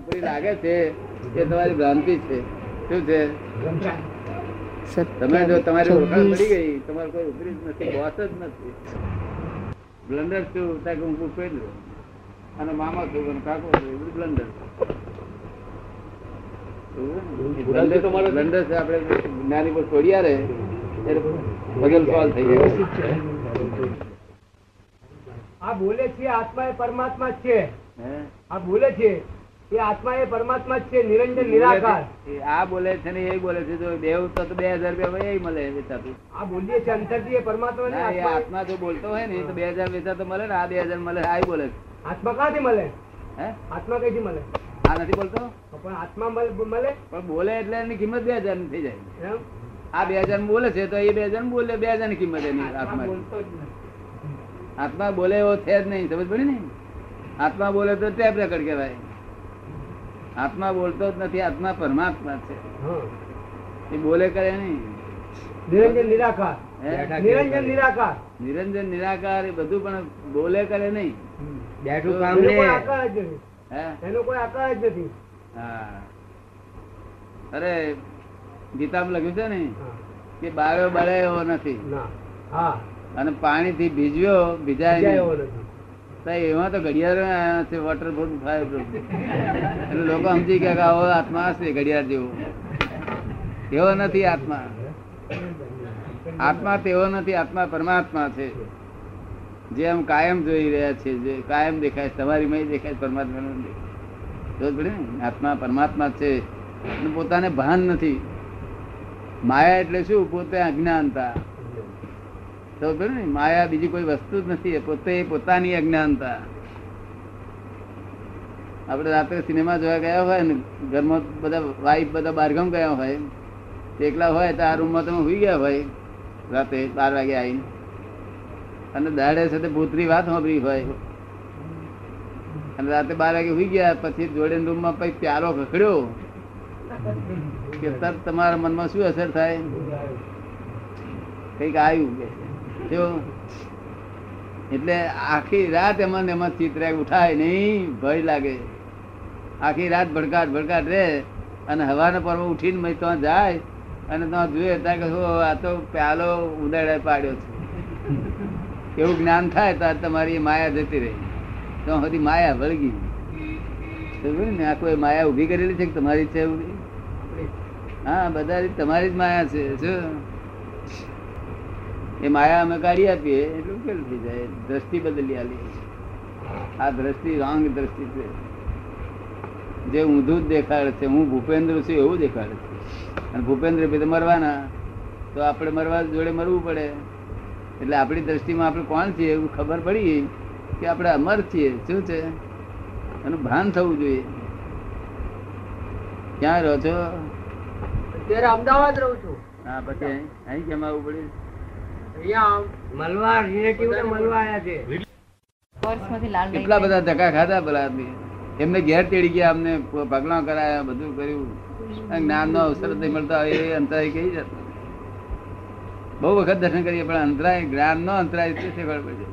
ઉપરી લાગે છે એ તમારી ભ્રાંતિ છે. શું છે? તમે જો તમારી ઓળખાણ પડી ગઈ તમારે કોઈ ઉપરી જ નથી બોસ જ નથી. બ્લન્ડર છું ત્યાં હું પેલું અને મામા છું અને કાકો છું એ બ્લન્ડર બ્લન્ડર છે. આપણે જ્ઞાની પર છોડી આરે બદલ સોલ્વ થઈ જાય આ બોલે છે આત્મા એ પરમાત્મા છે. હે? આ બોલે છે એ આત્મા એ પરમાત્મા છે નિરંજન નિરાકાર. આ બોલે છે ને એ બોલે છે જો દેવ તો બે હજાર રૂપિયા એ મળે વેચાતું. આ બોલીએ છે અંતરથી એ પરમાત્મા ને આત્મા જો બોલતો હોય ને તો બે હજાર વેચાતો મળે ને આ બે હજાર મળે આ બોલે છે. આત્મા ક્યાંથી મળે? હે? આત્મા કઈથી મળે? આ નથી બોલતો? પણ આત્મા મળે? પણ બોલે એટલે એની કિંમત બે હજારની થઈ જાય. આ બે હજાર બોલે છે તો એ બે હજાર બોલે બે હજારની કિંમત એની આત્મા આત્મા બોલે એવો છે જ નહીં સમજ પડી ને? આત્મા બોલે તો ટેપ રેકર્ડ કહેવાય. આત્મા બોલતો જ નથી આત્મા પરમાત્મા છે. એ બોલે કરે નહીં. નિરંજન નિરાકાર. નિરંજન નિરાકાર. નિરંજન નિરાકાર એ બધું પણ બોલે કરે નહીં. બેઠું કામ ને એનો કોઈ આકાર જ નથી. હા. અરે ગીતામાં લખ્યું છે ને. કે બારે બળે એવો નથી. અને હા. અને ભીજ્યો ભીજવ્યો ભીજાય નહીં. નથી. એમાં તો ઘડિયાળ આવ્યા છે વોટરપ્રૂફ એટલે લોકો સમજી ગયા કે આવો આત્મા હશે ઘડિયાળ જેવો. એવો નથી આત્મા. આત્મા તેવો નથી, આત્મા પરમાત્મા છે. જે આમ કાયમ જોઈ રહ્યા છે, જે કાયમ દેખાય તમારી મય દેખાય પરમાત્મા નથી. ને, આત્મા પરમાત્મા છે. પોતાને ભાન નથી. માયા એટલે શું? પોતે અજ્ઞાનતા. ને માયા બીજી કોઈ વસ્તુ જ નથી પોતે પોતાની અજ્ઞાનતા. આપણે રાત્રે સિનેમા જોવા ગયા હોય ને, ઘરમાં બધા વાઈફ બધા બહારગામ ગયા હોય એકલા હોય તો આ રૂમમાં તમે સુઈ ગયા હોય, રાતે બાર વાગે આવીને. અને દાડે સાથે ભૂતરી વાત સાંભળી હોય. અને રાતે બાર વાગે સુઈ ગયા, પછી જોડે રૂમમાં પછી પ્યારો ખખડ્યો. કે તરત તમારા મનમાં શું અસર થાય? કંઈક આવ્યું કે જો. એટલે આખી રાત એમાં એમાં ચિત્ર ઉઠાય નહીં ભય લાગે. આખી રાત ભડકાટ ભડકાટ રે અને હવાના પર્વ ઉઠીને મેં ત્યાં જાય અને ત્યાં જોઈએ ત્યાં કે હો, આ તો પ્યાલો ઉદાડે પાડ્યો છે. એવું જ્ઞાન થાય તો તમારી માયા જતી રહી. તો સુધી માયા વળગી. ને? આ કોઈ માયા ઊભી કરેલી છે કે તમારી છે હા બધા તમારી જ માયા છે. શું? એ માયા અમે કાઢી આપીએ એટલે ઉકેલ થઈ જાય. દ્રષ્ટિ બદલી આલી. આ દ્રષ્ટિ રોંગ દ્રષ્ટિ છે. જે ઊંધું જ દેખાડે છે હું ભૂપેન્દ્ર છું એવું દેખાડે છે. અને ભૂપેન્દ્ર ભાઈ મરવાના. તો આપણે મરવા જોડે મરવું પડે. એટલે આપણી દ્રષ્ટિમાં આપણે કોણ છીએ એવું ખબર પડી કે આપણે અમર છીએ. શું છે? એનું ભાન થવું જોઈએ. ક્યાં રહો છો? અત્યારે અમદાવાદ રહું છું. હા પછી અહીં? કેમ આવવું પડ્યું અહીંયા રિલેટિવ ને આવ્યા છે. કેટલા બધા ધક્કા ખાધા પેલા એમને ઘેર તેડી ગયા અમને પગલા કરાયા બધું કર્યું. જ્ઞાન નો અવસર નહીં મળતા એ અંતરાય કઈ જતો બહુ વખત દર્શન કરીએ પણ અંતરાય જ્ઞાન નો અંતરાય છે ખબર પડે?